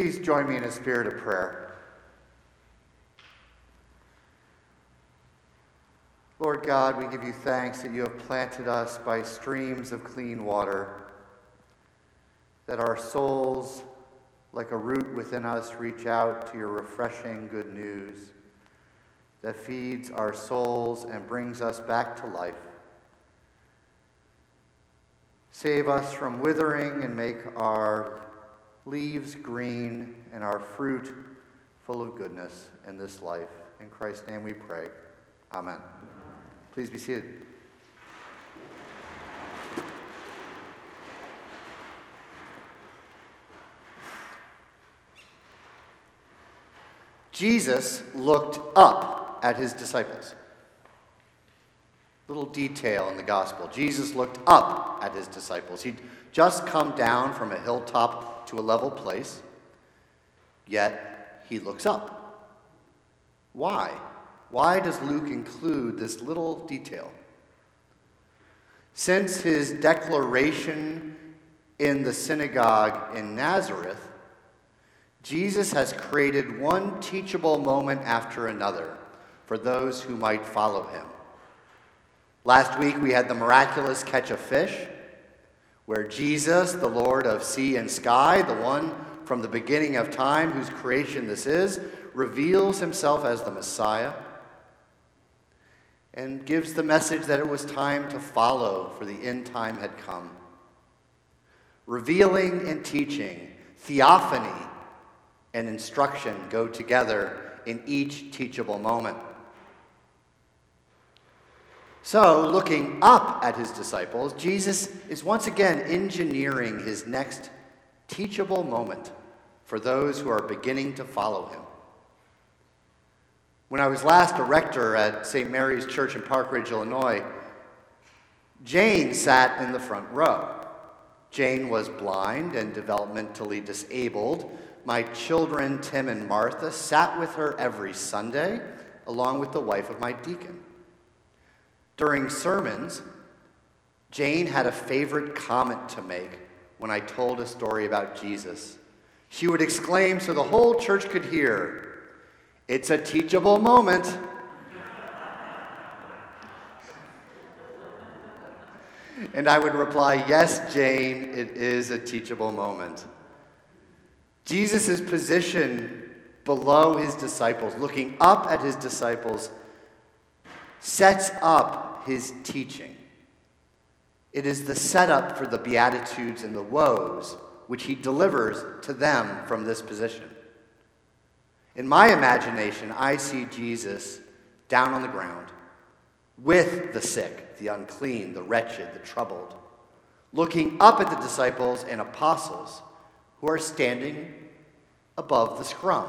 Please join me in a spirit of prayer. Lord God, we give you thanks that you have planted us by streams of clean water, that our souls, like a root within us, reach out to your refreshing good news that feeds our souls and brings us back to life. Save us from withering and make our leaves green and our fruit full of goodness in this life. In Christ's name we pray. Amen. Please be seated. Jesus looked up at his disciples. Little detail in the gospel. Jesus looked up at his disciples. He'd just come down from a hilltop to a level place, yet he looks up. Why? Why does Luke include this little detail? Since his declaration in the synagogue in Nazareth, Jesus has created one teachable moment after another for those who might follow him. Last week we had the miraculous catch of fish, where Jesus, the Lord of sea and sky, the one from the beginning of time whose creation this is, reveals himself as the Messiah and gives the message that it was time to follow, for the end time had come. Revealing and teaching, theophany and instruction go together in each teachable moment. So, looking up at his disciples, Jesus is once again engineering his next teachable moment for those who are beginning to follow him. When I was last a rector at St. Mary's Church in Park Ridge, Illinois, Jane sat in the front row. Jane was blind and developmentally disabled. My children, Tim and Martha, sat with her every Sunday, along with the wife of my deacon. During sermons, Jane had a favorite comment to make when I told a story about Jesus. She would exclaim so the whole church could hear, It's a teachable moment. And I would reply, Yes, Jane, it is a teachable moment. Jesus' position below his disciples, looking up at his disciples, sets up his teaching. It is the setup for the Beatitudes and the woes which he delivers to them from this position. In my imagination, I see Jesus down on the ground with the sick, the unclean, the wretched, the troubled, looking up at the disciples and apostles who are standing above the scrum.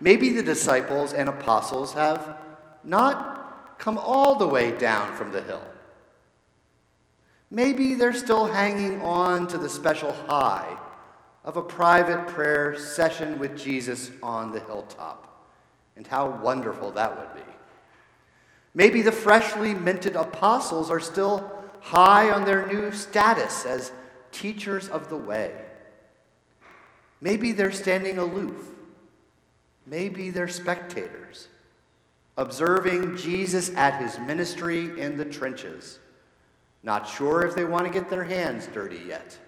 Maybe the disciples and apostles have not come all the way down from the hill. Maybe they're still hanging on to the special high of a private prayer session with Jesus on the hilltop. And how wonderful that would be. Maybe the freshly minted apostles are still high on their new status as teachers of the way. Maybe they're standing aloof. Maybe they're spectators observing Jesus at his ministry in the trenches, not sure if they want to get their hands dirty yet.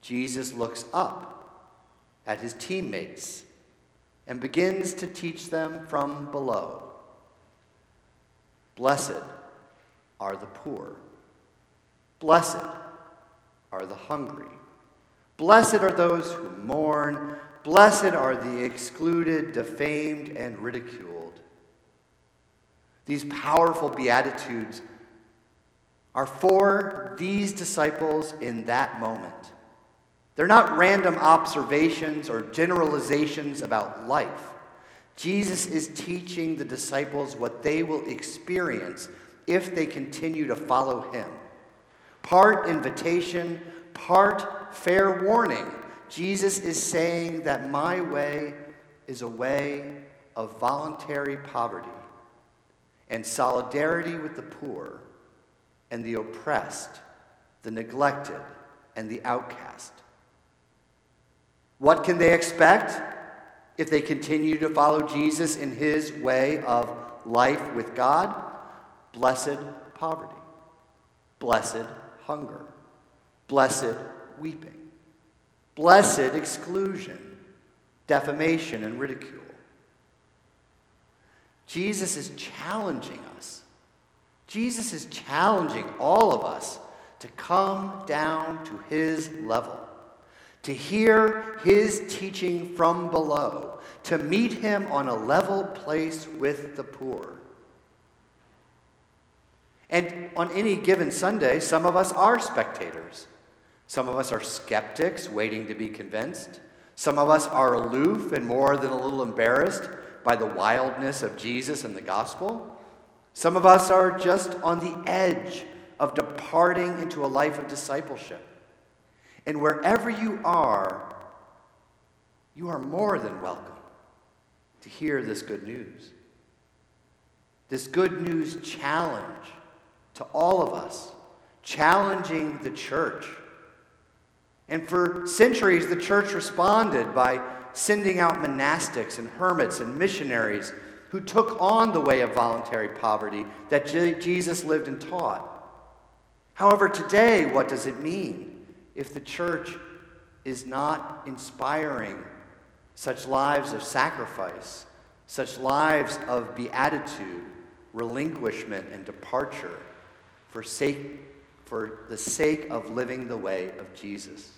Jesus looks up at his teammates and begins to teach them from below. Blessed are the poor. Blessed are the hungry. Blessed are those who mourn. Blessed are the excluded, defamed, and ridiculed. These powerful Beatitudes are for these disciples in that moment. They're not random observations or generalizations about life. Jesus is teaching the disciples what they will experience if they continue to follow him. Part invitation, part fair warning Jesus is saying that my way is a way of voluntary poverty and solidarity with the poor and the oppressed, the neglected, and the outcast. What can they expect if they continue to follow Jesus in his way of life with God? Blessed poverty, blessed hunger, blessed weeping, blessed exclusion, defamation, and ridicule. Jesus is challenging us. Jesus is challenging all of us to come down to his level, to hear his teaching from below, to meet him on a level place with the poor. And on any given Sunday, some of us are spectators. Some of us are skeptics waiting to be convinced. Some of us are aloof and more than a little embarrassed by the wildness of Jesus and the gospel. Some of us are just on the edge of departing into a life of discipleship. And wherever you are, you are more than welcome to hear this good news. This good news challenge to all of us, challenging the church. And for centuries, the church responded by sending out monastics and hermits and missionaries who took on the way of voluntary poverty that Jesus lived and taught. However, today, what does it mean if the church is not inspiring such lives of sacrifice, such lives of beatitude, relinquishment, and departure? for, sake, for the sake of living the way of Jesus.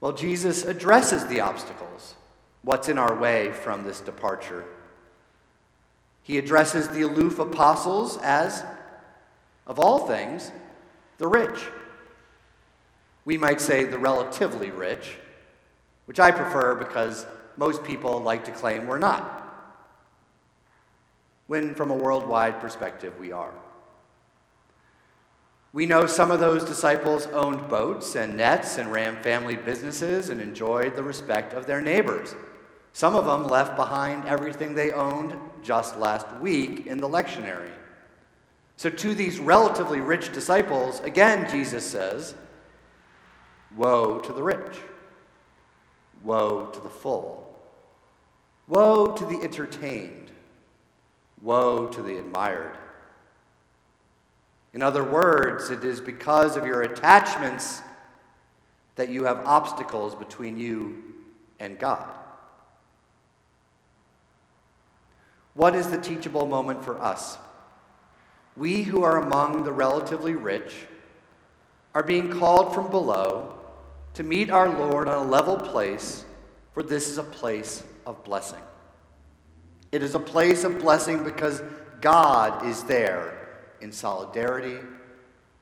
Well, Jesus addresses the obstacles. What's in our way from this departure? He addresses the aloof apostles as, of all things, the rich. We might say the relatively rich, which I prefer because most people like to claim we're not when from a worldwide perspective we are. We know some of those disciples owned boats and nets and ran family businesses and enjoyed the respect of their neighbors. Some of them left behind everything they owned just last week in the lectionary. So, to these relatively rich disciples, again, Jesus says, Woe to the rich! Woe to the full! Woe to the entertained! Woe to the admired. In other words, it is because of your attachments that you have obstacles between you and God. What is the teachable moment for us? We who are among the relatively rich are being called from below to meet our Lord on a level place, for this is a place of blessing. It is a place of blessing because God is there in solidarity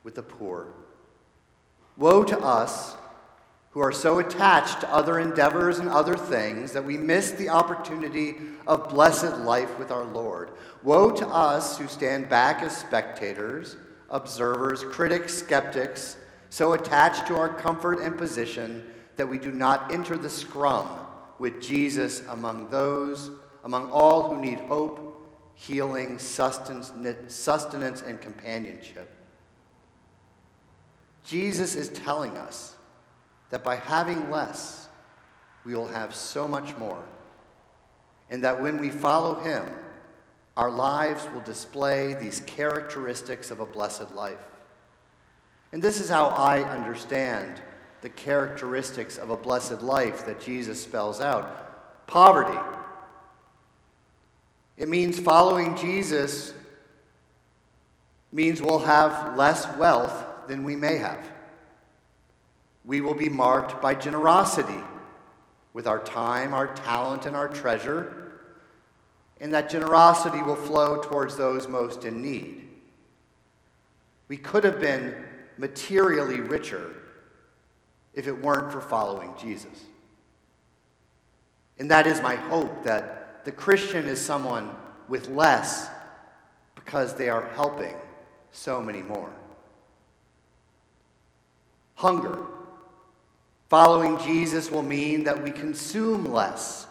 with the poor. Woe to us who are so attached to other endeavors and other things that we miss the opportunity of blessed life with our Lord. Woe to us who stand back as spectators, observers, critics, skeptics, so attached to our comfort and position that we do not enter the scrum with Jesus among those among all who need hope, healing, sustenance, and companionship. Jesus is telling us that by having less, we will have so much more. And that when we follow him, our lives will display these characteristics of a blessed life. And this is how I understand the characteristics of a blessed life that Jesus spells out poverty it means following Jesus means we'll have less wealth than we may have. We will be marked by generosity with our time, our talent, and our treasure, and that generosity will flow towards those most in need. We could have been materially richer if it weren't for following Jesus. And that is my hope that the Christian is someone with less because they are helping so many more. Hunger. Following Jesus will mean that we consume less,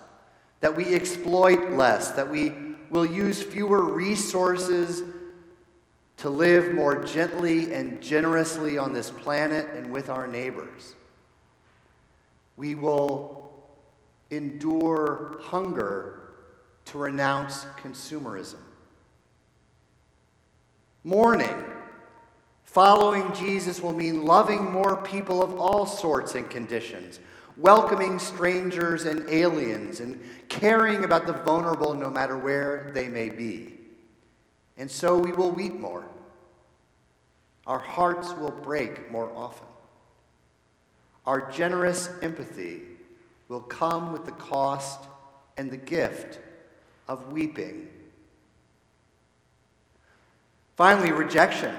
that we exploit less, that we will use fewer resources to live more gently and generously on this planet and with our neighbors. We will endure hunger to renounce consumerism. Mourning, following Jesus will mean loving more people of all sorts and conditions, welcoming strangers and aliens, and caring about the vulnerable no matter where they may be. And so we will weep more. Our hearts will break more often. Our generous empathy will come with the cost and the gift of weeping. Finally, rejection.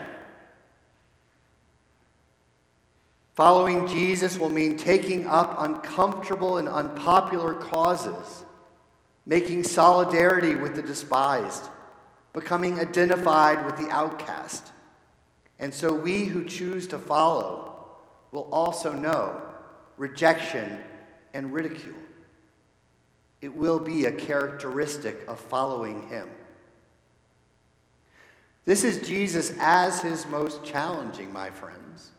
Following Jesus will mean taking up uncomfortable and unpopular causes, making solidarity with the despised, becoming identified with the outcast. And so we who choose to follow will also know rejection and ridicule. It will be a characteristic of following him. This is Jesus as his most challenging, my friends,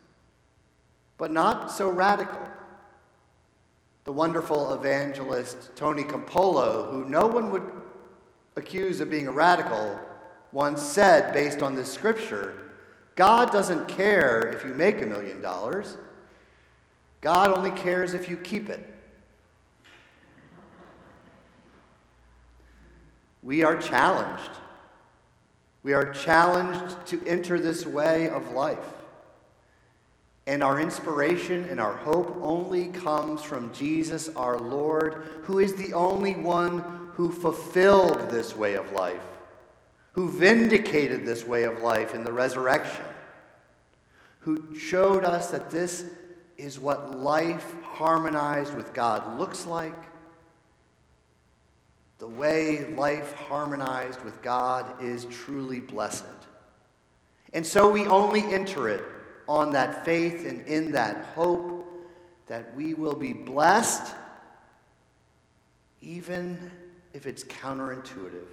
but not so radical. The wonderful evangelist Tony Campolo, who no one would accuse of being a radical, once said, based on this scripture, God doesn't care if you make a million dollars. God only cares if you keep it. We are challenged. We are challenged to enter this way of life. And our inspiration and our hope only comes from Jesus our Lord, who is the only one who fulfilled this way of life, who vindicated this way of life in the resurrection, who showed us that this is what life harmonized with God looks like the way life harmonized with God is truly blessed. And so we only enter it on that faith and in that hope that we will be blessed, even if it's counterintuitive.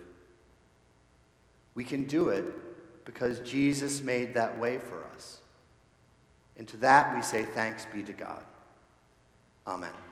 We can do it because Jesus made that way for us. And to that we say thanks be to God. Amen.